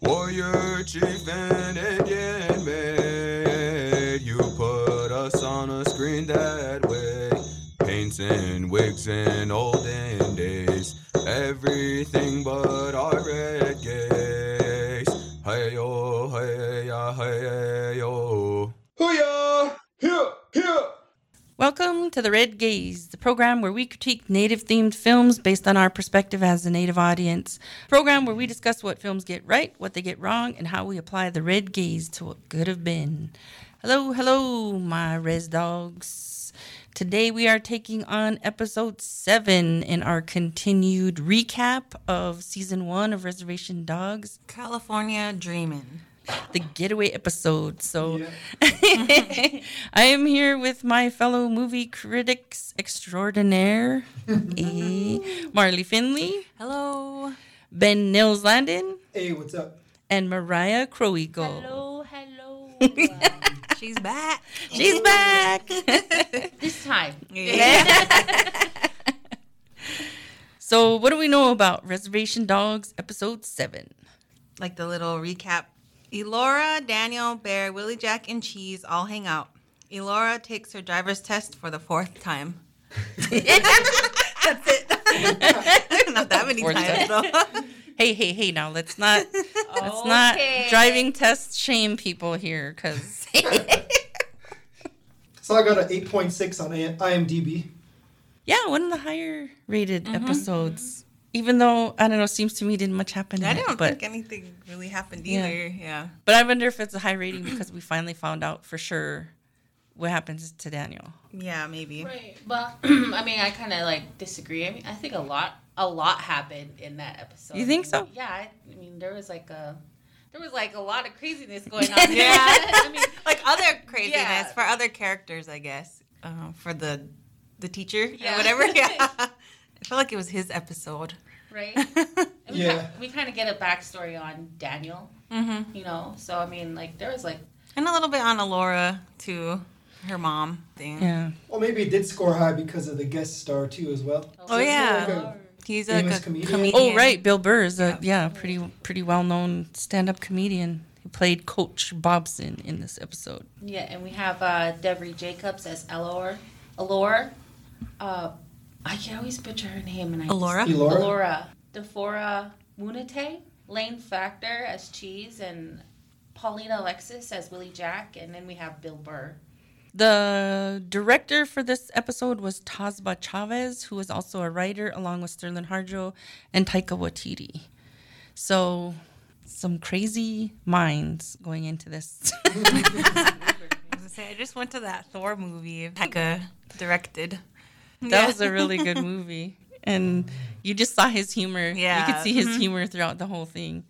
Warrior chief and Indian maid, you put us on a screen that way. Paints and wigs in olden days, everything but to The Red Gaze, the program where we critique native themed films based on our perspective as a native audience. Program where we discuss what films get right, what they get wrong, and how we apply the red gaze to what could have been. Hello, hello, my res dogs. Today we are taking on episode 7 in our continued recap of season 1 of Reservation Dogs, California Dreamin'. The getaway episode. So I am here with my fellow movie critics extraordinaire, eh, Marley Finley, Hello. Ben Nils Landon, Hey, what's up? and Mariah Crow Eagle. Hello, hello. She's back. She's back. this time. Yeah. so, what do we know about Reservation Dogs episode 7? like the little recap. Elora, Daniel, Bear, Willie Jack, and Cheese all hang out. Elora takes her driver's test for the fourth time. That's it. not that many Fourth times though. Hey, hey, hey, now let's not let's not Okay. driving test shame people here cuz So I got an 8.6 on IMDb. Yeah, one of the higher rated mm-hmm. episodes. Even though I don't know, seems to me didn't much happen. I don't but think anything really happened either. Yeah. but I wonder if it's a high rating because we finally found out for sure what happens to Daniel. Yeah, maybe. Right, but I mean, I kind of like disagree. I mean, I think a lot, a lot happened in that episode. You think so? Yeah, I, I mean, there was like a, there was like a lot of craziness going on. Yeah. I mean, Like other craziness Yeah. for other characters, I guess. Uh, for the the teacher Yeah. or whatever. Yeah. I felt like it was his episode. Right? We Yeah. ki- we kind of get a backstory on Daniel, mm-hmm. you know. So I mean, like there was like, And a little bit on Alora too, her mom thing. Yeah. Well, maybe it did score high because of the guest star too, as well. Oh yeah, like a he's a comedian. comedian. Oh right, Bill Burr is a yeah, pretty pretty well known stand up comedian. He played Coach Bobson in this episode. yeah, and we have uh Devery Jacobs as Elor, Elor. Uh, I can always butcher her name, and I just- Alora. Elora? Alora, D'Pharaoh Munite, Lane Factor as Cheese, and Paulina Alexis as Willie Jack, and then we have Bill Burr. The director for this episode was Tazbah Chavez, who was also a writer along with Sterling Harjo and Taika Waititi. So, some crazy minds going into this. I was gonna say, I just went to that Thor movie Taika directed. That Yeah. was a really good movie. And you just saw his humor. Yeah. You could see his Mhm. humor throughout the whole thing.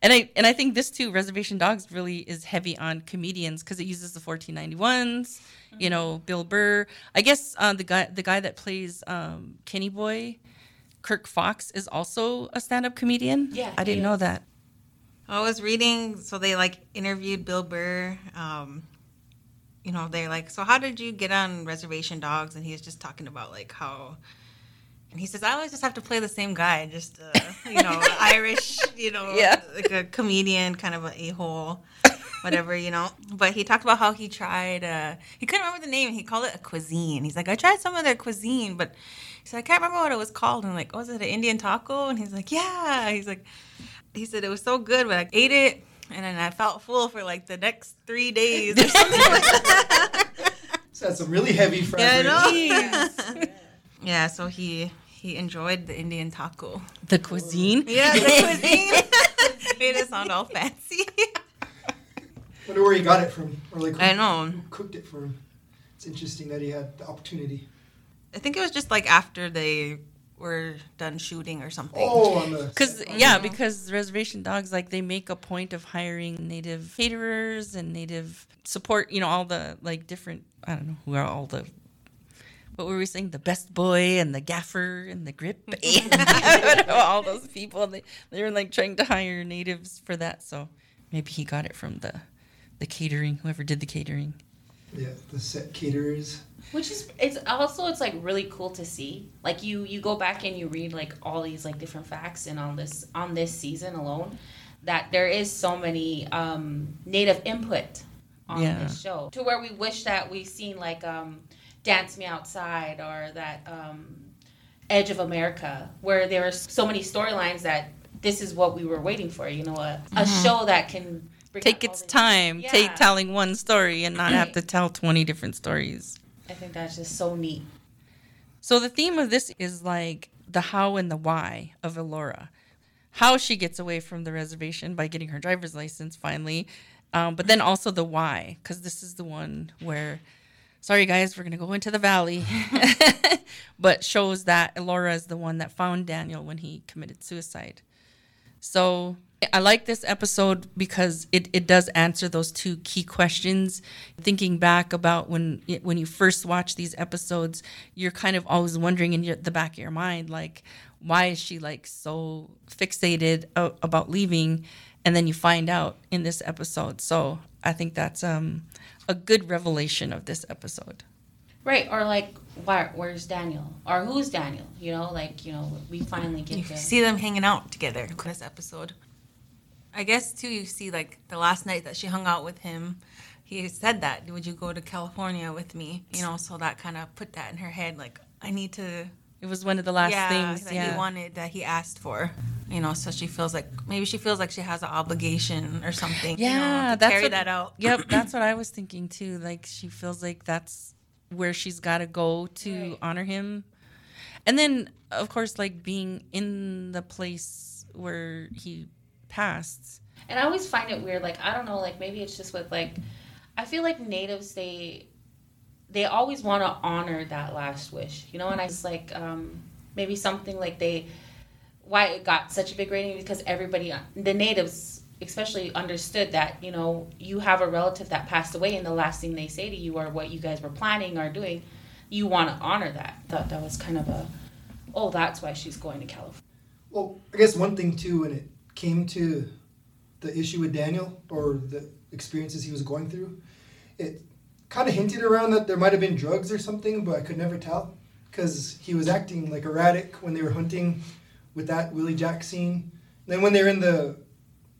And I and I think this too, Reservation Dogs really is heavy on comedians because it uses the 1491s, you know, Bill Burr. I guess uh, the guy the guy that plays um, Kenny Boy, Kirk Fox, is also a stand-up comedian. Yeah, I didn't know that. I was reading, so they like interviewed Bill Burr. Um, you know, they're like, so how did you get on Reservation Dogs? And he was just talking about like how, and he says, I always just have to play the same guy, just uh, you know, Irish, you know, Yeah. like a comedian, kind of an a hole, whatever, you know. But he talked about how he tried. Uh, he couldn't remember the name. He called it a cuisine. He's like, I tried some of their cuisine, but. He said, I can't remember what it was called. And I'm like, oh, was it an Indian taco? And he's like, yeah. He's like, he said it was so good, but I ate it and then I felt full for like the next three days or something like that. So that's some really heavy fried yeah, bread. I know. yeah, so he he enjoyed the Indian taco. The cuisine. Yeah, the cuisine made it sound all fancy. I wonder where he got it from, or like who, I know. who cooked it for him. It's interesting that he had the opportunity. I think it was just like after they were done shooting or something. Oh, Because oh, yeah, because reservation dogs like they make a point of hiring native caterers and native support. You know all the like different. I don't know who are all the. What were we saying? The best boy and the gaffer and the grip. Know, all those people. They they were like trying to hire natives for that. So maybe he got it from the the catering. Whoever did the catering. Yeah, the set caterers. which is it's also it's like really cool to see like you you go back and you read like all these like different facts and on this on this season alone that there is so many um, native input on Yeah. this show to where we wish that we've seen like um, Dance Me Outside or that um, Edge of America, where there are so many storylines that this is what we were waiting for. You know, a, a show that can bring Take its time, take telling one story and not have to tell 20 different stories. I think that's just so neat. So the theme of this is like the how and the why of Elora. How she gets away from the reservation by getting her driver's license finally, um, but then also the why, because this is the one where, sorry guys, we're gonna go into the valley, but shows that Elora is the one that found Daniel when he committed suicide. So I like this episode because it, it does answer those two key questions. Thinking back about when when you first watch these episodes, you're kind of always wondering in your, the back of your mind, like, why is she like so fixated a- about leaving? And then you find out in this episode. So I think that's um, a good revelation of this episode. Right, or like, where, where's Daniel? Or who's Daniel? You know, like, you know, we finally get You to see them hanging out together in this episode. I guess too. You see, like the last night that she hung out with him, he said that, "Would you go to California with me?" You know, so that kind of put that in her head. Like, I need to. It was one of the last yeah, things. that yeah. he wanted, that he asked for. You know, so she feels like maybe she feels like she has an obligation or something. you know, Yeah, to that's carry what- that out. Yep, that's what I was thinking too. Like she feels like that's where she's got to go to Right. honor him. And then of course like being in the place where he passed. And I always find it weird. Like I don't know. Like maybe it's just with like, I feel like natives they, they always want to honor that last wish. You know, and I was like, um, maybe something like they, why it got such a big rating because everybody, the natives especially understood that you know you have a relative that passed away and the last thing they say to you or what you guys were planning or doing, you want to honor that. Thought that was kind of a, oh, that's why she's going to California. Well, I guess one thing too, when it came to the issue with Daniel or the experiences he was going through, it kind of hinted around that there might have been drugs or something, but I could never tell because he was acting like erratic when they were hunting with that Willie Jack scene. then when they were in the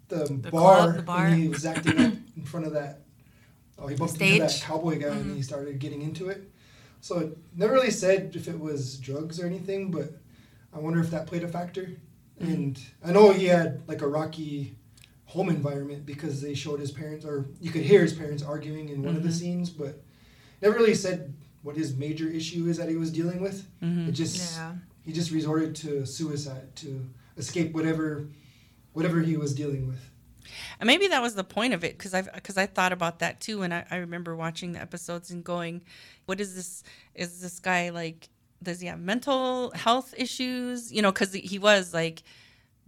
the, The bar, club, the bar. and he was acting up in front of that. Oh, he bumped into that cowboy guy and he mm-hmm. started getting into it. So it never really said if it was drugs or anything, but I wonder if that played a factor. And I know he had like a rocky home environment because they showed his parents, or you could hear his parents arguing in one of the mm-hmm. scenes, but never really said what his major issue is that he was dealing with. Mm-hmm. It just Yeah. he just resorted to suicide to escape whatever whatever he was dealing with. And maybe that was the point of it because I because I thought about that too, and I, I remember watching the episodes and going, "What is this? Is this guy like? Does he have mental health issues? You know, because he was like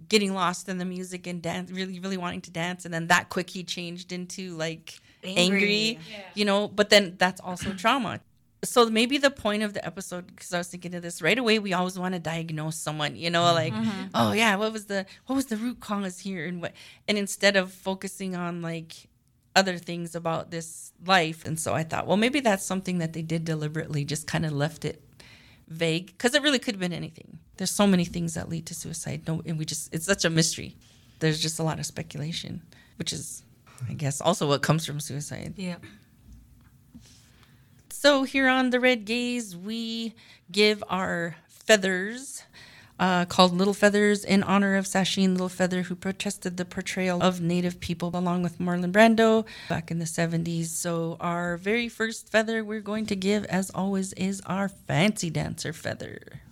getting lost in the music and dance, really, really wanting to dance, and then that quick he changed into like angry, Angry. you know. But then that's also trauma. So maybe the point of the episode, because I was thinking of this right away, we always want to diagnose someone, you know, like, mm-hmm. Mm-hmm. oh yeah, what was the what was the root cause here, and what, and instead of focusing on like other things about this life, and so I thought, well, maybe that's something that they did deliberately, just kind of left it vague, because it really could have been anything. There's so many things that lead to suicide, no, and we just it's such a mystery. There's just a lot of speculation, which is, I guess, also what comes from suicide. Yeah. So here on the Red Gaze, we give our feathers, uh, called Little Feathers, in honor of Sacheen Little Feather, who protested the portrayal of Native people along with Marlon Brando back in the 70s. So our very first feather we're going to give, as always, is our fancy dancer feather.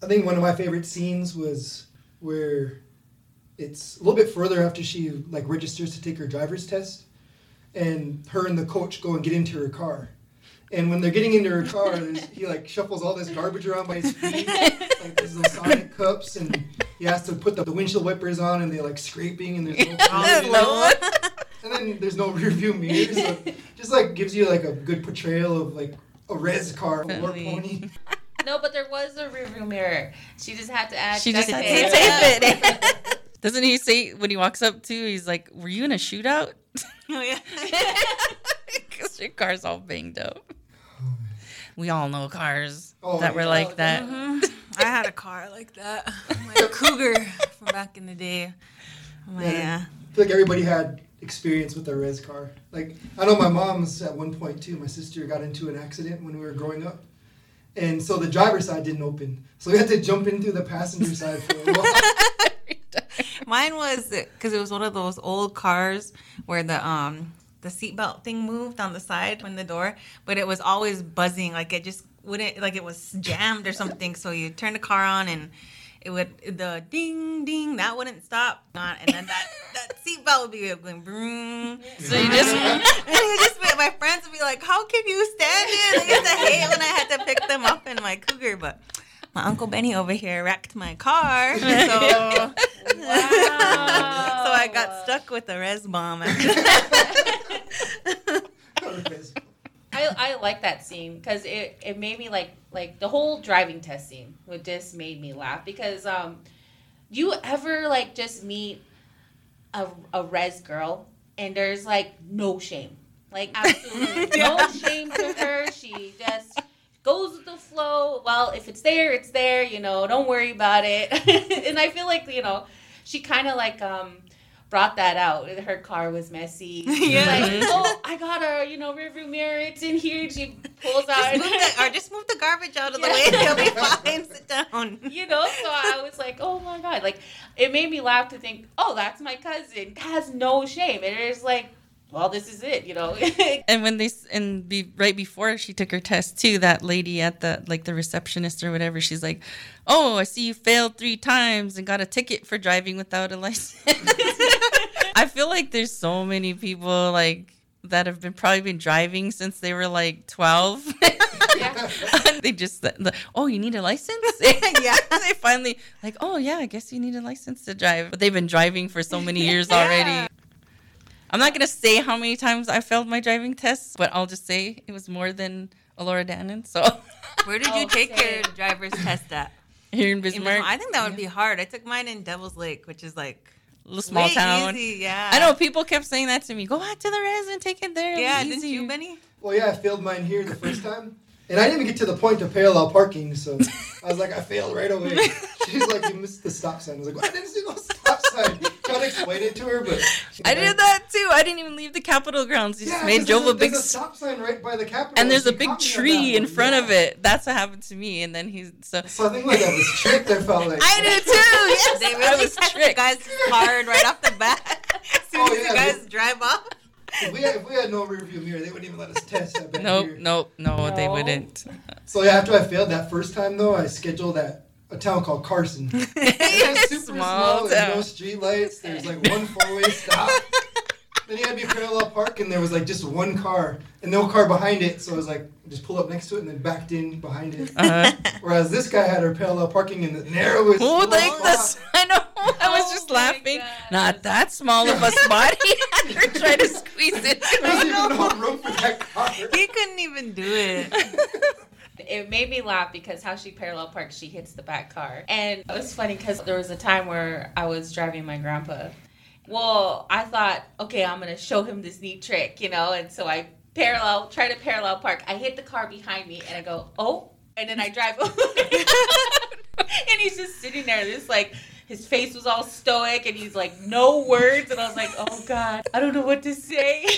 I think one of my favorite scenes was where it's a little bit further after she like registers to take her driver's test, and her and the coach go and get into her car. And when they're getting into her car, he like shuffles all this garbage around by his feet, like there's those Sonic cups, and he has to put the, the windshield wipers on, and they're like scraping, and there's no fluid and then there's no rear view mirror, so just like gives you like a good portrayal of like a res car or Definitely. pony. No, but there was a rearview mirror. She just had to add. She just duct had to tape. tape it. Doesn't he say when he walks up to, he's like, Were you in a shootout? Oh yeah. Because your car's all banged up. We all know cars Oh, that were yeah. like that. I had a car like that, like a Cougar from back in the day. Oh, yeah. I feel like everybody had experience with a res car. Like I know my mom's at one point too. My sister got into an accident when we were growing up, and so the driver's side didn't open, so we had to jump in through the passenger side for a while. Mine was because it was one of those old cars where the um the seatbelt thing moved on the side when the door, but it was always buzzing. Like it just wouldn't like it was jammed or something. So you turn the car on and it would the ding ding that wouldn't stop, on, and then that that seatbelt would be going boom. So you just and you just my friends would be like, "How can you stand it?" They used to hate when I had to pick them up in my Cougar, but my uncle Benny over here wrecked my car, so Wow. so I got stuck with a res bomb. I, I like that scene because it, it made me like like the whole driving test scene would just made me laugh because um you ever like just meet a, a res girl and there's like no shame like absolutely no shame to her she just goes with the flow well if it's there it's there you know don't worry about it and I feel like you know she kind of like um brought that out. Her car was messy. Yeah. Like, oh, I got a, you know, rearview mirror. It's in here. She pulls out. just move the, or just move the garbage out of the way. You'll be fine. Sit down. you know, so I was like, oh my God. Like, it made me laugh to think, oh, that's my cousin. Has no shame. And it's like, well, this is it, you know. and when they and be right before she took her test too, that lady at the like the receptionist or whatever, she's like, "Oh, I see you failed three times and got a ticket for driving without a license." I feel like there's so many people like that have been probably been driving since they were like 12. yeah. they just the, oh you need a license Yeah. they finally like oh yeah i guess you need a license to drive but they've been driving for so many years already i'm not gonna say how many times i failed my driving tests but i'll just say it was more than Alora Danan. So Where did Oh, you take same. your driver's test at? here in In Bismarck, Bismarck? I think that would be hard. I took mine in Devil's Lake, which is like a little small way town. Easy, yeah. I know people kept saying that to me. Go back to the res and take it there. Yeah, didn't you, Benny? Well, yeah, I failed mine here the first time. And I didn't even get to the point of parallel parking, so I was like, I failed right away. She's like, you missed the stop sign. I was like, well, I didn't see no stop sign. Trying to explain it to her, but I did that too. I didn't even leave the Capitol grounds. He just Yeah, made 'cause drove there's a big there's s- stop sign right by the Capitol. and there's a big caught me on tree in front yeah. of it. That's what happened to me. And then he's so So I think like I was tricked. I felt like I did too. Yes, They I really was test the tricked. guys hard right off the bat. As soon Oh, as yeah, the guys drive off. if we had if we had no rearview mirror, they wouldn't even let us test that back Nope, nope, no, they wouldn't. So yeah, after I failed that first time though, I scheduled at a town called Carson. It's super Small small. There's no town. street lights. There's like one four way stop. Then you had to be parallel park, and there was like just one car and no car behind it. So I was like, just pull up next to it and then backed in behind it. Uh, Whereas this guy had her parallel parking in the narrowest. oh, little like spot. this. I know. I was Oh just my laughing. God. Not that small of a spot. He had her try to squeeze it. There's even no room for that car. He couldn't even do it. it made me laugh because how she parallel parks, she hits the back car. And it was funny because there was a time where I was driving my grandpa. Well, I thought, okay, I'm going to show him this neat trick, you know? And so I parallel, try to parallel park. I hit the car behind me and I go, oh, and then I drive and he's just sitting there, just like, his face was all stoic and he's like, no words. And I was like, oh God, I don't know what to say.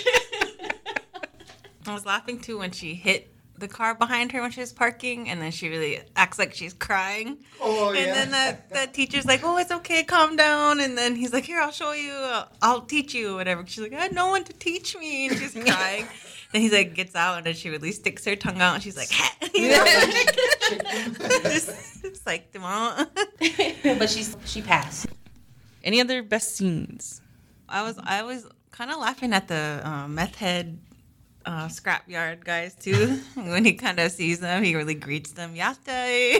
I was laughing too when she hit the car behind her when she was parking, and then she really acts like she's crying. Oh yeah. And then the, the teacher's like, "Oh, it's okay, calm down." And then he's like, "Here, I'll show you. I'll, I'll teach you, whatever." She's like, "I had no one to teach me," and she's crying. then he's like, gets out, and then she really sticks her tongue out, and she's like, you know, it's, it's like tomorrow. but she's she passed. Any other best scenes? I was I was kind of laughing at the uh, meth head uh, scrapyard guys too. when he kind of sees them, he really greets them. Yasta.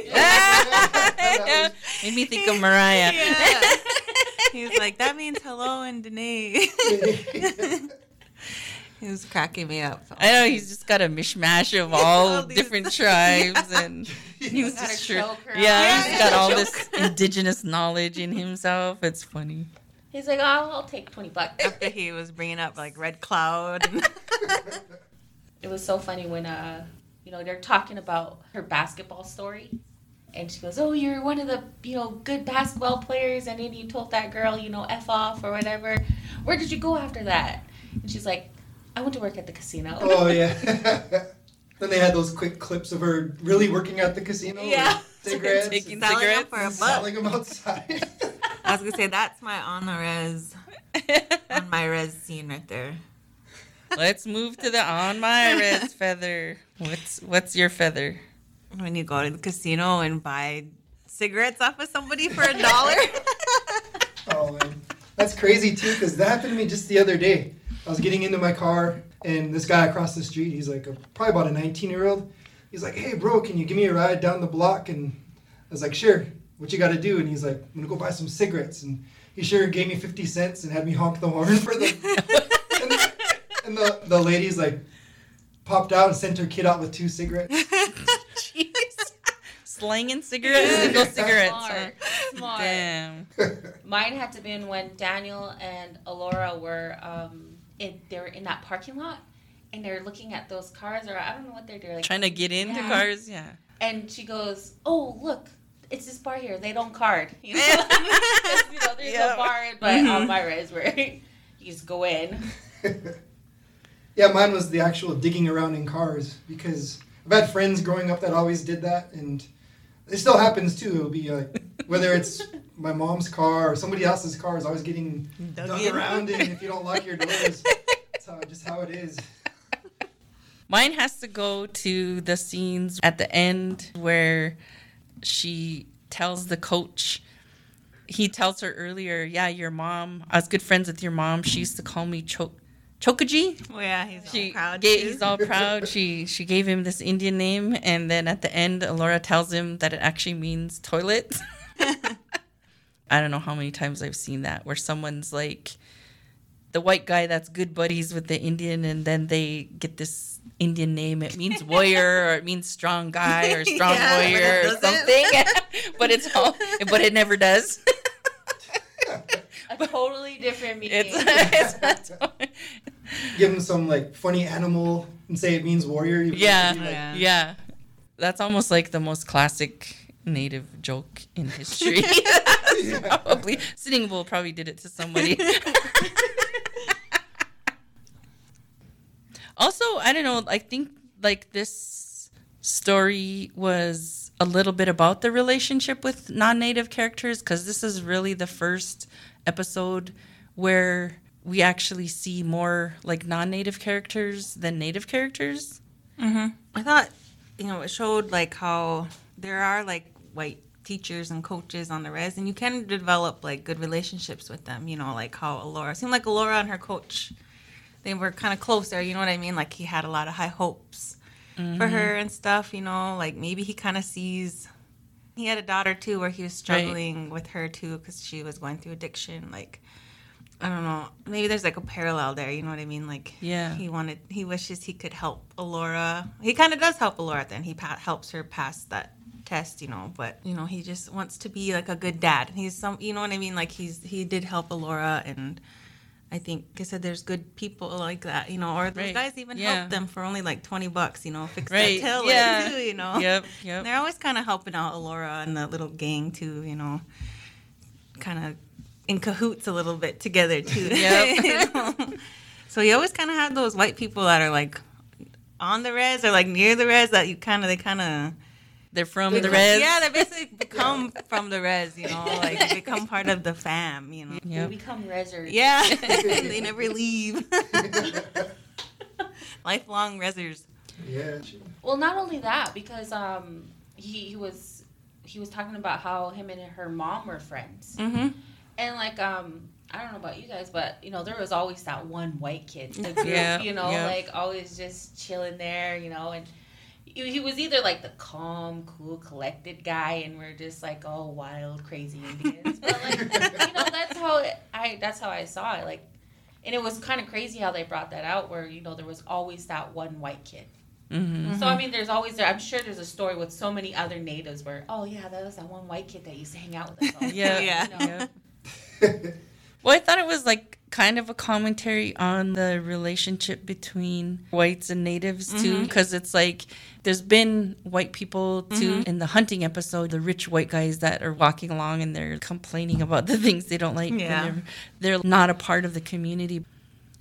Yeah. Made me think of Mariah. Yeah. He was like, that means hello in Dene. he was cracking me up. I know he's just got a mishmash of all All different tribes, and he was just sure. choke her Yeah, he's got all this indigenous knowledge in himself. It's funny. He's like, oh, I'll take 20 bucks. After he was bringing up like Red Cloud. And It was so funny when, uh, you know, they're talking about her basketball story. and she goes, "Oh, you're one of the you know good basketball players," and then you told that girl, you know, f off or whatever. Where did you go after that? And she's like, "I went to work at the casino." Oh yeah. then they had those quick clips of her really working at the casino. Yeah. Cigarettes. Taking and Selling them for a buck. selling them outside. I was gonna say that's my on the res on my res scene right there. Let's move to the on my res feather. What's what's your feather? When you go to the casino and buy cigarettes off of somebody for a dollar. Oh man, that's crazy too. Because that happened to me just the other day. I was getting into my car, and this guy across the street, he's like a, probably about a 19 year old. He's like, "Hey, bro, can you give me a ride down the block?" And I was like, "Sure. What you got to do?" And he's like, "I'm gonna go buy some cigarettes." And he sure gave me 50 cents and had me honk the horn for them. and the, and the the lady's like popped out and sent her kid out with two cigarettes. Jeez. Slanging cigarettes, single cigarettes. Smart, smart. Damn. Mine had to been when Daniel and Alora were um in they were in that parking lot and they're looking at those cars or I don't know what they're doing. Like, Trying to get into Yeah. cars, yeah. and she goes, "Oh, look, it's this bar here. They don't card. You know, you know there's Yeah. a bar, but mm-hmm. on my res where you just go in. yeah, mine was the actual digging around in cars because I've had friends growing up that always did that, and it still happens too. It'll be like whether it's my mom's car or somebody else's car is always getting Dug dug around in if you don't lock your doors. That's how, just how it is. Mine has to go to the scenes at the end where she tells the coach. He tells her earlier, "Yeah, your mom. I was good friends with your mom. She used to call me Chok Chokaji. Well, yeah, he's She all proud. ga- too. he's all proud. She she gave him this Indian name, and then at the end, Laura tells him that it actually means toilet. I don't know how many times I've seen that where someone's like the white guy that's good buddies with the Indian, and then they get this Indian name. It means warrior, or it means strong guy, or strong Yeah, warrior, or something. but it's all, but it never does. A totally different meaning. It's, it's Give them some like funny animal and say it means warrior. Yeah, like, Yeah. yeah. That's almost like the most classic native joke in history. Yeah. probably Sitting Bull probably did it to somebody. Also, I don't know. I think like this story was a little bit about the relationship with non-native characters because this is really the first episode where we actually see more like non-native characters than native characters. Mm-hmm. I thought, you know, it showed like how there are like white teachers and coaches on the res, and you can develop like good relationships with them. You know, like how Alora seemed like Alora and her coach, they were kind of close there. You know what I mean? Like he had a lot of high hopes for mm-hmm. her and stuff. You know, like maybe he kind of sees. He had a daughter too, where he was struggling with her too because she was going through addiction. Like, I don't know. Maybe there's like a parallel there. You know what I mean? Like, Yeah. he wanted. He wishes he could help Alora. He kind of does help Alora. at the end. he pa- helps her pass that test. You know, but you know, he just wants to be like a good dad. He's some. You know what I mean? Like he's he did help Alora and. I think I said there's good people like that, you know, or those Right. guys even Yeah. help them for only like twenty bucks, you know, fix Right. tail Yeah. too, you know. Yep. Yep. They're always kind of helping out Alora and the little gang too, you know, kind of in cahoots a little bit together too. Yep. You know? So you always kind of have those white people that are like on the res or like near the res that you kind of they kind of They're from the res. Yeah, they basically become from the res, you know, like they become part of the fam, you know. Yep. We become resers. Yeah, they never leave. Lifelong resers. Yeah. Well, not only that, because um, he, he was he was talking about how him and her mom were friends, Mm-hmm. and like um, I don't know about you guys, but you know there was always that one white kid, in the group, Yeah, you know, yeah. like always just chilling there, you know, and he, he was either like the calm, cool, collected guy, and we're just like all wild, crazy Indians, but like you know that's how it, I that's how I saw it, like. And it was kind of crazy how they brought that out, where you know there was always that one white kid. hmm So I mean, there's always there. I'm sure there's a story with so many other natives where, oh yeah, that was that one white kid that used to hang out with us. All Yeah. Yeah. you know? Yeah. Well, I thought it was like kind of a commentary on the relationship between whites and natives too mm-hmm. because it's like there's been white people too mm-hmm. in the hunting episode the rich white guys that are walking along and they're complaining about the things they don't like Yeah. they're, they're not a part of the community.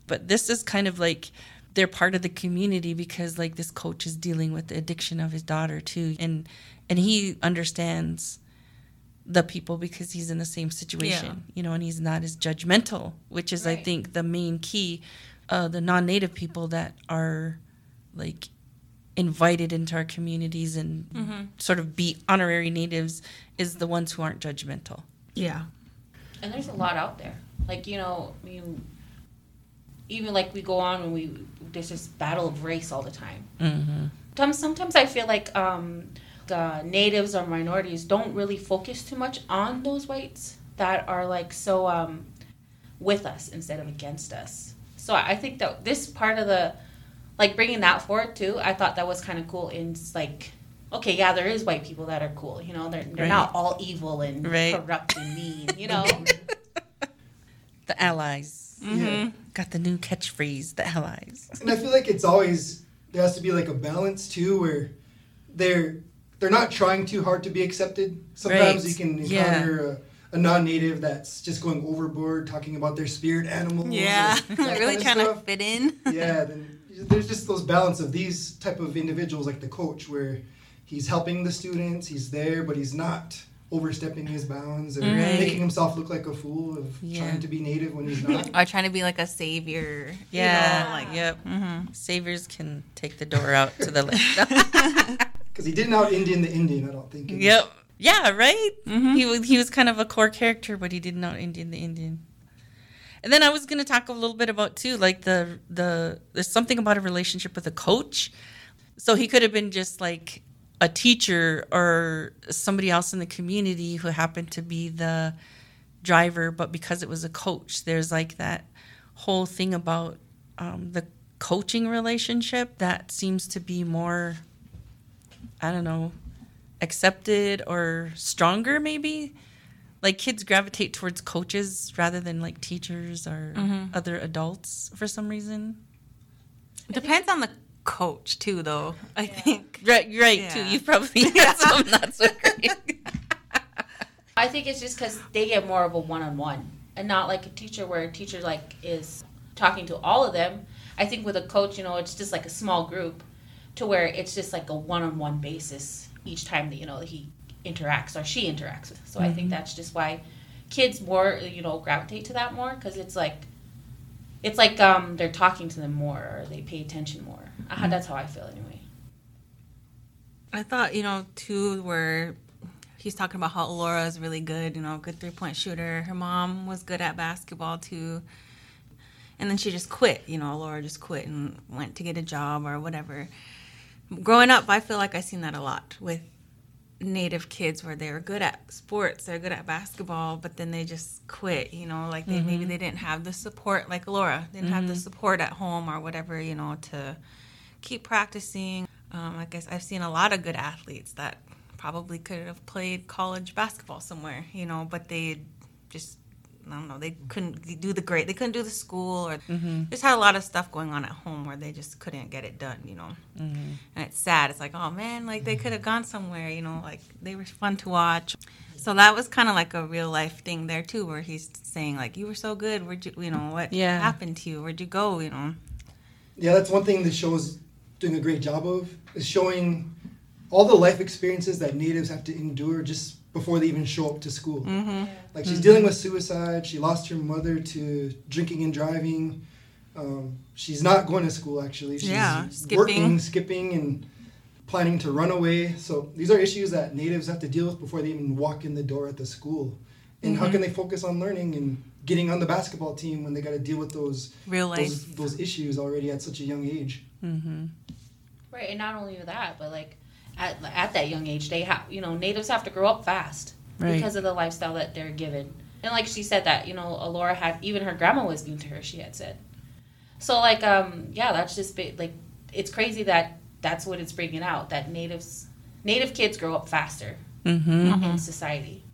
But this is kind of like they're part of the community because like this coach is dealing with the addiction of his daughter too. And and he understands the people because he's in the same situation you know and he's not as judgmental which is i think the main key uh, the non-native people that are like invited into our communities and sort of be honorary natives is the ones who aren't judgmental Yeah. and there's a lot out there. Like you know, I mean, even like we go on and we there's this battle of race all the time. mm-hmm. Sometimes, sometimes I feel like um, the natives or minorities don't really focus too much on those whites that are like so um, with us instead of against us. So I I think that this part of the like bringing that forward too, I thought that was kind of cool. In like, okay, yeah, there is white people that are cool. You know, they're they're Right. not all evil and Right. corrupt and mean. You know. the allies Yeah. got the new catchphrase the allies And I feel like it's always there has to be like a balance too, where they're they're not trying too hard to be accepted. Sometimes Right. you can Yeah. encounter a, a non-native that's just going overboard, talking about their spirit animals. Yeah. really trying to fit in. yeah, then there's just those balance of these type of individuals like the coach where he's helping the students, he's there, but he's not overstepping his bounds or Right. making himself look like a fool of Yeah. trying to be native when he's not. Or trying to be like a savior. Yeah, You know, like, yep. Mhm. Saviors can take the door out to the left. Because he didn't out Indian the Indian, I don't think. in- yep. Yeah, right. Mhm. He was he was kind of a core character, but he did not Indian the Indian. And then I was gonna talk a little bit about too, like the the there's something about a relationship with a coach. So he could have been just like a teacher or somebody else in the community who happened to be the driver, but because it was a coach, there's like that whole thing about um, the coaching relationship that seems to be more, I don't know, accepted or stronger, maybe. Like kids gravitate towards coaches rather than like teachers or mm-hmm. other adults for some reason. Depends on the coach too, though. I think. Right, you're right too. Yeah. You've probably had some not so great. I think it's just because they get more of a one-on-one, and not like a teacher where a teacher like is talking to all of them. I think with a coach, you know, it's just like a small group, to where it's just like a one-on-one basis each time that you know he interacts or she interacts with. So I think that's just why kids more you know gravitate to that more because it's like it's like um they're talking to them more or they pay attention more. Uh, That's how I feel anyway. I thought, you know, too, where he's talking about how Laura is really good, you know, good three point shooter. Her mom was good at basketball too. And then she just quit, you know, Laura just quit and went to get a job or whatever. Growing up, I feel like I've seen that a lot with native kids where they're good at sports, they're good at basketball, but then they just quit, you know, like they maybe they didn't have the support like Laura, didn't have the support at home or whatever, you know, to keep practicing. Um, I guess I've seen a lot of good athletes that probably could have played college basketball somewhere, you know, but they just I don't know, they couldn't do the great, they couldn't do the school, or mm-hmm. just had a lot of stuff going on at home where they just couldn't get it done, you know. Mm-hmm. And it's sad. It's like, oh man, like they mm-hmm. could have gone somewhere, you know, like they were fun to watch. So that was kind of like a real life thing there too, where he's saying like, you were so good, where'd you, you know, what Yeah. happened to you? Where'd you go, you know? Yeah, that's one thing the show is doing a great job of is showing all the life experiences that natives have to endure just before they even show up to school. Mm-hmm. Like she's dealing with suicide. She lost her mother to drinking and driving. Um, she's not going to school actually. She's Yeah, working, skipping. skipping, and planning to run away. So these are issues that natives have to deal with before they even walk in the door at the school. And how can they focus on learning and getting on the basketball team when they got to deal with those Real life. those, those issues already at such a young age? Mm-hmm. Right, and not only that, but like at at that young age, they have you know natives have to grow up fast Right. because of the lifestyle that they're given. And like she said that you know Alora had even her grandma was mean to her. She had said. So like um yeah, that's just ba- like it's crazy that that's what it's bringing out that natives native kids grow up faster Mm-hmm. in society.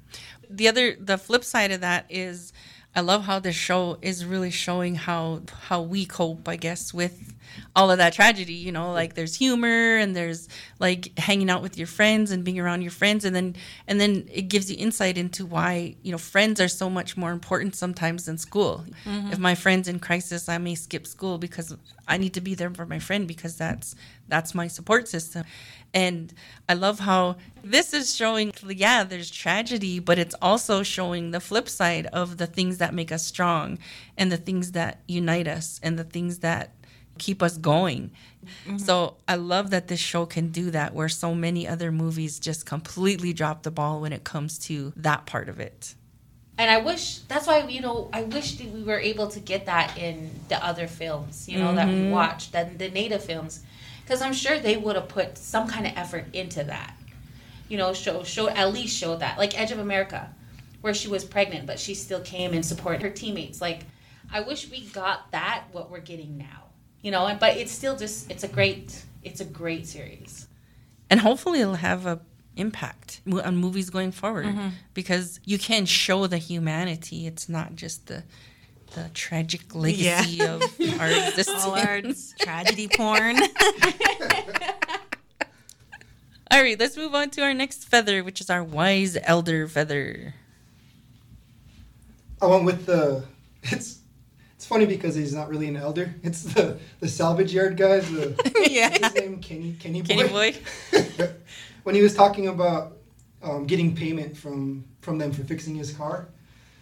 the other the flip side of that is I love how this show is really showing how how we cope, I guess, with all of that tragedy. You know, like there's humor and there's like hanging out with your friends and being around your friends, and then and then it gives you insight into why you know friends are so much more important sometimes than school. Mm-hmm. If my friend's in crisis, I may skip school because I need to be there for my friend because that's that's my support system. And I love how this is showing, yeah, there's tragedy, but it's also showing the flip side of the things that make us strong and the things that unite us and the things that keep us going. Mm-hmm. So I love that this show can do that, where so many other movies just completely drop the ball when it comes to that part of it. And I wish that's why you know I wish that we were able to get that in the other films, you know, that we mm-hmm. watched, that the native films, because I'm sure they would have put some kind of effort into that. You know, show show at least show that like Edge of America, where she was pregnant but she still came and supported her teammates. Like, I wish we got that what we're getting now. You know, but it's still just it's a great it's a great series. and hopefully it'll have a impact on movies going forward mm-hmm. because you can show the humanity it's not just the the tragic legacy of our existence All our tragedy porn. all right let's move on to our next feather which is our wise elder feather I went with the. It's it's funny because he's not really an elder. It's the the salvage yard guy. The yeah. his name Kenny Kenny Boy. kenny boy when he was talking about um, getting payment from from them for fixing his car,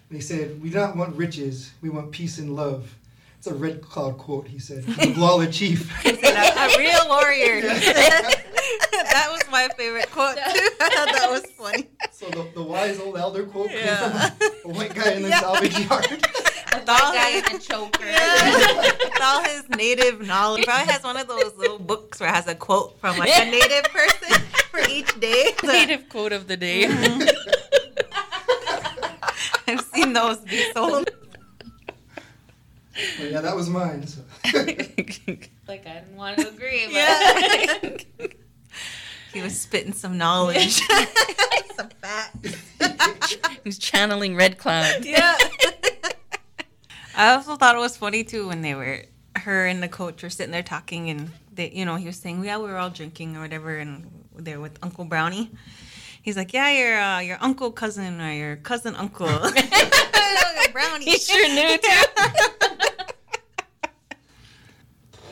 and he said, "We do not want riches. We want peace and love." It's a Red Cloud quote. He said, "From the Lawler Chief." a, a real warrior. that was my favorite quote too. I thought that was funny. so the, the wise old elder quote came from a white guy in the Yeah. salvage yard. With all, his, in a choker. with all his native knowledge. He probably has one of those little books where it has a quote from like a native person for each day. native quote of the day I've seen those be sold. But yeah, that was mine. So. Like I didn't want to agree, but Yeah. He was spitting some knowledge. some facts. who's channeling red cloud Yeah. I also thought it was funny too when they were her and the coach were sitting there talking and they you know, he was saying, Yeah, we were all drinking or whatever and they're with Uncle Brownie. He's like, Yeah, your uh, your uncle cousin or your cousin uncle. Brownie. He sure knew too.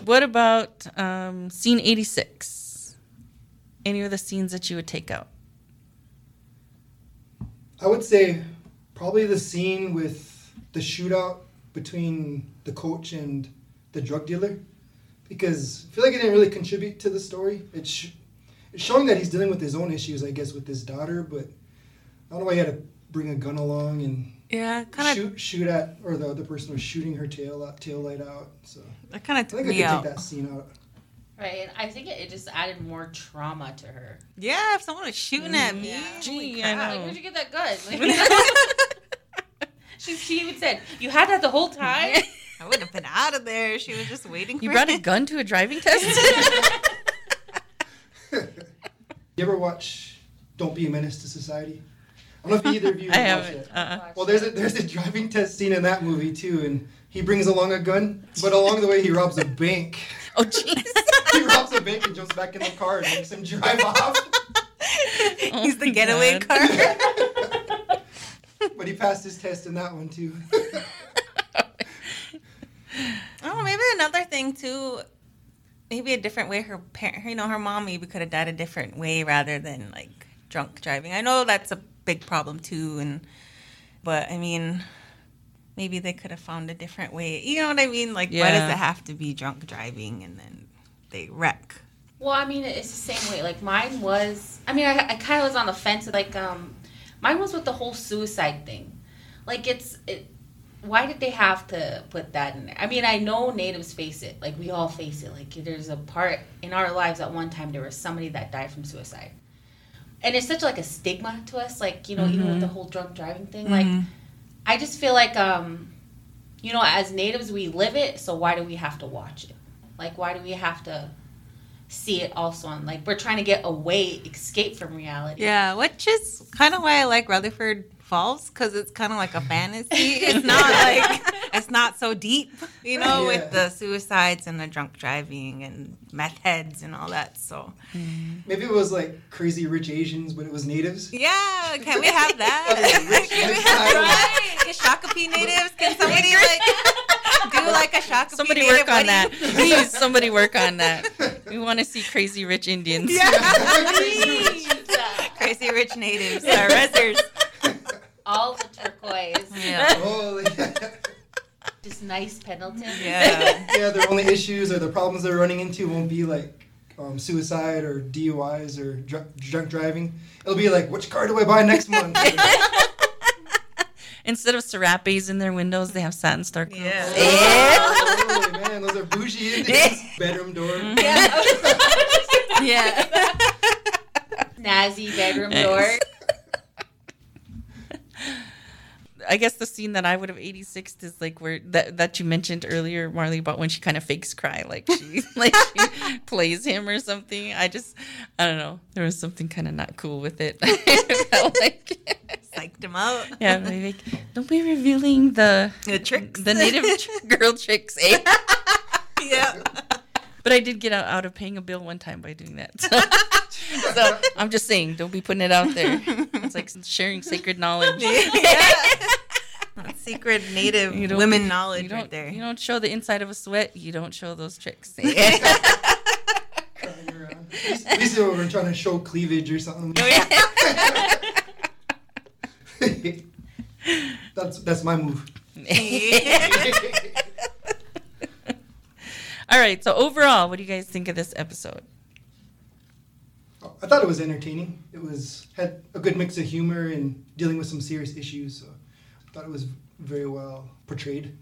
what about um, scene 86 any of the scenes that you would take out I would say probably the scene with the shootout between the coach and the drug dealer, because I feel like it didn't really contribute to the story. It's, sh- it's showing that he's dealing with his own issues, I guess, with his daughter, but I don't know why he had to bring a gun along and Yeah, kind of shoot shoot at, or the other person was shooting her tail out, tail light out. So that kind of I took think I could out. take that scene out. Right. And I think it, it just added more trauma to her. Yeah, if someone was shooting at me. Yeah. Gee, I crap. Like, know. where'd you get that gun? she, she even said, "You had that the whole time." I would have been out of there. She was just waiting you for brought me. a gun to a driving test You ever watch Don't Be a Menace to Society? I don't know if either of you have watched it. uh-uh. Well, there's a there's a driving test scene in that movie too, and he brings along a gun, but along the way he robs a bank. Oh jeez he robs a bank and jumps back in the car and makes him drive off. Oh, He's the getaway God. car. But he passed his test in that one too. Oh, maybe another thing too. Maybe a different way her parent, you know, her mom maybe could have died a different way rather than like drunk driving. I know that's a big problem too, and but I mean, maybe they could have found a different way. You know what I mean? Like, why does it have to be drunk driving and then they wreck? Well, I mean, it's the same way. Like mine was. I mean, I, I kind of was on the fence. Like, um, mine was with the whole suicide thing. Like, it's it. Why did they have to put that in there? I mean, I know natives face it. Like, we all face it. Like, there's a part in our lives at one time there was somebody that died from suicide, and it's such like a stigma to us. Like, you know, even with the whole drunk driving thing. Like, I just feel like, um, you know, as natives we live it. So why do we have to watch it? Like, why do we have to? see it also on like we're trying to get away escape from reality Yeah, which is kind of why I like Rutherford Falls because it's kind of like a fantasy. It's not like it's not so deep, you know, Yeah. with the suicides and the drunk driving and meth heads and all that. So Maybe it was like Crazy Rich Asians, but it was natives. yeah, can we have Okay, that? rich can we mix have that? Can Shakopee natives? Can somebody like do like a Shakopee Somebody native work on that. Please, somebody work on that. We want to see crazy rich Indians. Yeah. Crazy rich natives, uh, rezzers. All the turquoise. Yeah. Holy. Just nice Pendleton. Yeah. yeah, their only issues or the problems they're running into won't be like um, suicide or DUIs or dr- drunk driving. It'll be like, which car do I buy next month? Instead of serapes in their windows, they have satin star grills. Yeah. oh, man, those are bougie Indians. Bedroom door. Yeah. Snazzy bedroom Nice. door. I guess the scene that I would have 86 is like where that that you mentioned earlier, Marley, about when she kind of fakes cry, like she like she plays him or something. I just I don't know. There was something kind of not cool with it. I felt like Psyched him out. yeah, maybe like, don't be revealing the The tricks. the native tr- girl tricks, eh? yeah. But I did get out, out of paying a bill one time by doing that. So, so I'm just saying, don't be putting it out there. It's like sharing sacred knowledge. That's secret native You don't- women knowledge You don't, right there. you don't show the inside of a sweat. You don't show those tricks. Crying around. At least- At least they were trying to show cleavage or something. Oh, that's that's my move. All right. So overall, what do you guys think of this episode? I thought it was entertaining. It was had a good mix of humor and dealing with some serious issues. So I thought it was very well portrayed.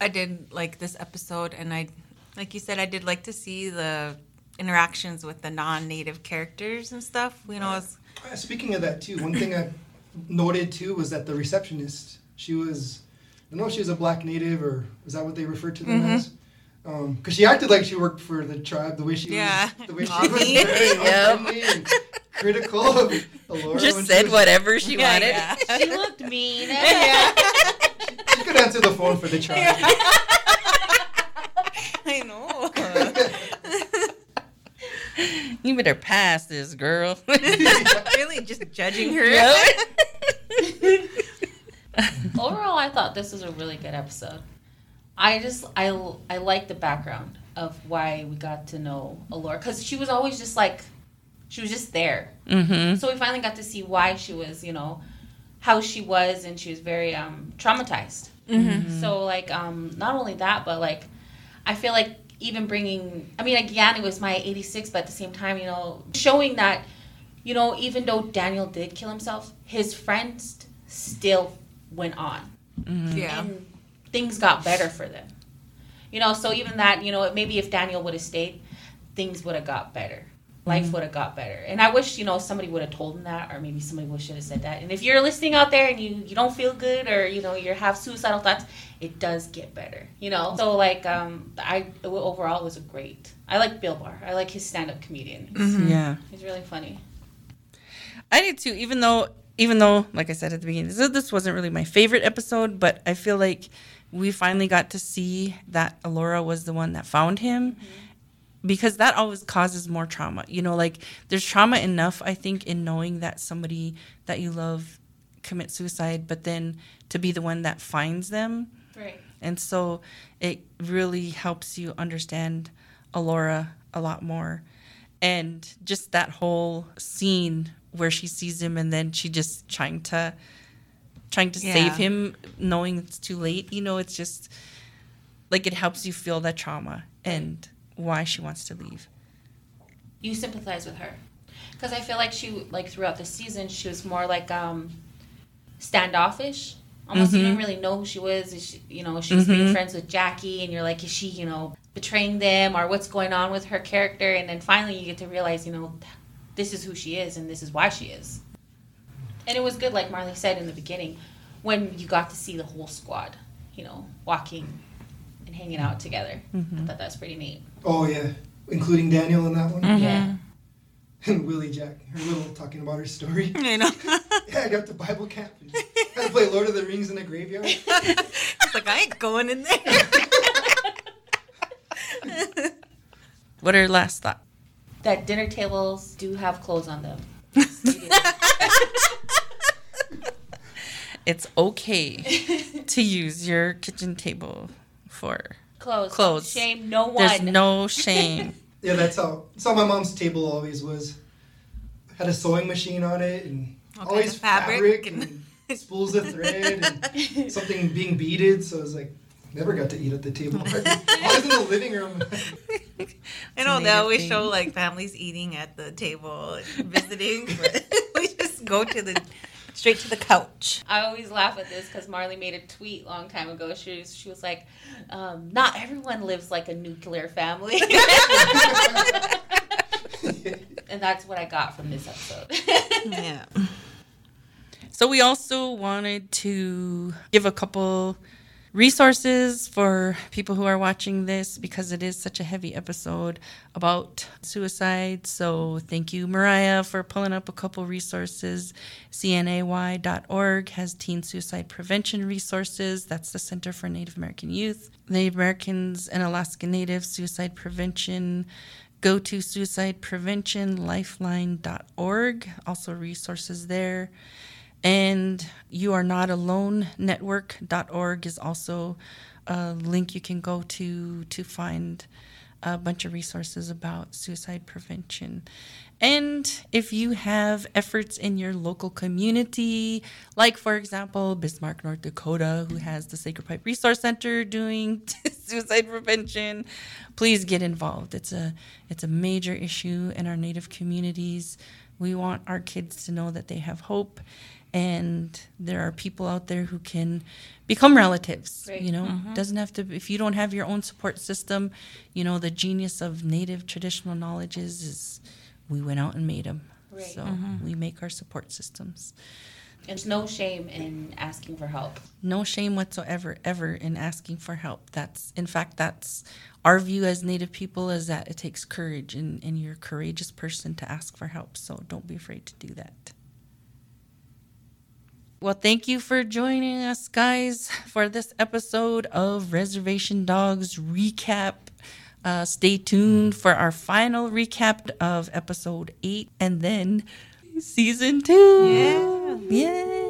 I did like this episode, and I, like you said, I did like to see the interactions with the non-native characters and stuff. You know, it's, Uh, Speaking of that too, one thing I noted too was that the receptionist, she was, I don't know if she was a black native or is that what they referred to them Mhm. as? Because she acted like she worked for the tribe, the way she Yeah. was, the way she was me. very Yep. Unfriendly and critical of Elora. when Just she said was- whatever she Yeah, wanted. yeah. She looked mean. She could answer the phone for the tribe. I know. You better pass this girl. really, just judging her. Overall, I thought this was a really good episode. I just I I like the background of why we got to know Elora because she was always just like she was just there. mm-hmm. So we finally got to see why she was, you know, how she was, and she was very um, traumatized. So like, um, not only that, but like, I feel like even bringing, I mean, again, it was my '86, but at the same time, you know, showing that, you know, even though Daniel did kill himself, his friends still went on, Yeah. and things got better for them. You know, so even that, you know, maybe if Daniel would have stayed, things would have got better. Life mm-hmm. would have got better. And I wish, you know, somebody would have told him that, or maybe somebody should have said that. And if you're listening out there and you, you don't feel good or, you know, you have suicidal thoughts, it does get better, you know? So, like, um, I overall was a great. I like Bill Burr. I like his stand up comedian. He's, mm-hmm. Yeah. he's really funny. I did too, even though even though, like I said at the beginning, this, this wasn't really my favorite episode, but I feel like we finally got to see that Elora was the one that found him. Mm-hmm. Because that always causes more trauma. You know, like there's trauma enough, I think, in knowing that somebody that you love commits suicide, but then to be the one that finds them Right. and so it really helps you understand Elora a lot more. And just that whole scene where she sees him and then she just trying to trying to Yeah. save him knowing it's too late, you know, it's just like it helps you feel that trauma and why she wants to leave. you sympathize with her. Because i feel like she like throughout the season she was more like um standoffish. Almost you mm-hmm. didn't really know who she was. Is she, you know she was being mm-hmm. friends with jackie and you're like is she you know betraying them or what's going on with her character? And then finally you get to realize you know this is who she is and this is why she is. And it was good like marley said in the beginning when you got to see the whole squad you know walking and hanging out together. I mm-hmm. thought that was pretty neat Oh yeah, including Daniel in that one mm-hmm. yeah and Willie Jack, her little talking about her story. I know. Yeah, I got to Bible camp. I had to play Lord of the Rings in the graveyard. It's like I ain't going in there. What are your last thoughts? That dinner tables do have clothes on them. It's okay to use your kitchen table for. Clothes. Clothes. Shame no one. There's no shame. Yeah, that's how. That's how my mom's table always was. Had a sewing machine on it, and All always fabric fabric, and- and, spools of thread, and something being beaded. So I was like, never got to eat at the table. Always in the living room. I know they always thing. show like families eating at the table, visiting, but we just go to the straight to the couch. I always laugh at this because Marley made a tweet long time ago. She was, she was like, um, "Not everyone lives like a nuclear family," and that's what I got from this episode. Yeah. So we also wanted to give a couple resources for people who are watching this because it is such a heavy episode about suicide. So thank you, Mariah, for pulling up a couple resources. CNAY.org has teen suicide prevention resources. That's the Center for Native American Youth. Native Americans and Alaska Native Suicide Prevention go to suicidepreventionlifeline.org also resources there and you are not alone network.org is also a link you can go to to find a bunch of resources about suicide prevention and if you have efforts in your local community, like for example, Bismarck, North Dakota, who has the Sacred Pipe Resource Center doing suicide prevention, please get involved. It's a it's a major issue in our native communities. We want our kids to know that they have hope and there are people out there who can become relatives Right. you know mm-hmm. doesn't have to if you don't have your own support system you know the genius of native traditional knowledges is we went out and made them Right. so mm-hmm. we make our support systems. And there's no shame in asking for help. no shame whatsoever ever in asking for help. That's in fact that's our view as native people is that it takes courage and, and you're a courageous person to ask for help so don't be afraid to do that well thank you for joining us guys for this episode of reservation dogs recap uh, stay tuned for our final recap of episode 8 and then season 2 Yeah. Yay!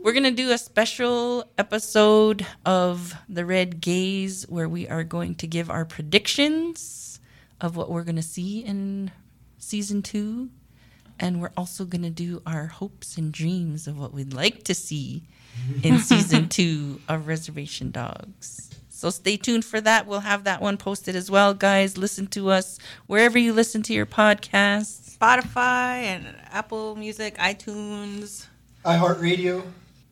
We're going to do a special episode of The Red Gaze where we are going to give our predictions of what we're going to see in season two. And we're also going to do our hopes and dreams of what we'd like to see in season two of Reservation Dogs. So stay tuned for that. We'll have that one posted as well, guys. Listen to us wherever you listen to your podcasts. Spotify and Apple Music, iTunes. iHeartRadio,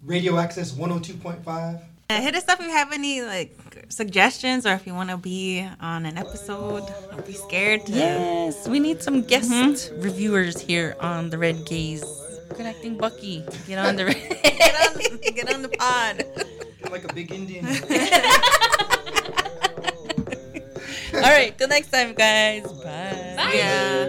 Radio Access 102.5. Uh, hit us up if you have any like suggestions or if you want to be on an episode. Don't be scared. To, Yes, we need some guest reviewers here on the Red Gaze. Connecting Bucky, get on the. Get on, get on the pod. Feel like a big Indian. All right, till next time, guys. Bye. Yeah.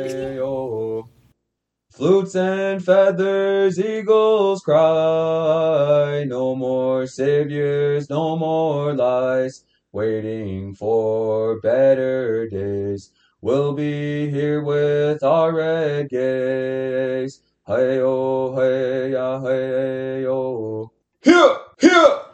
Flutes and feathers, eagles cry. No more saviors, no more lies. Waiting for better days. We'll be here with our red gaze. Hey oh, hey, ah, hey, oh. Here, here!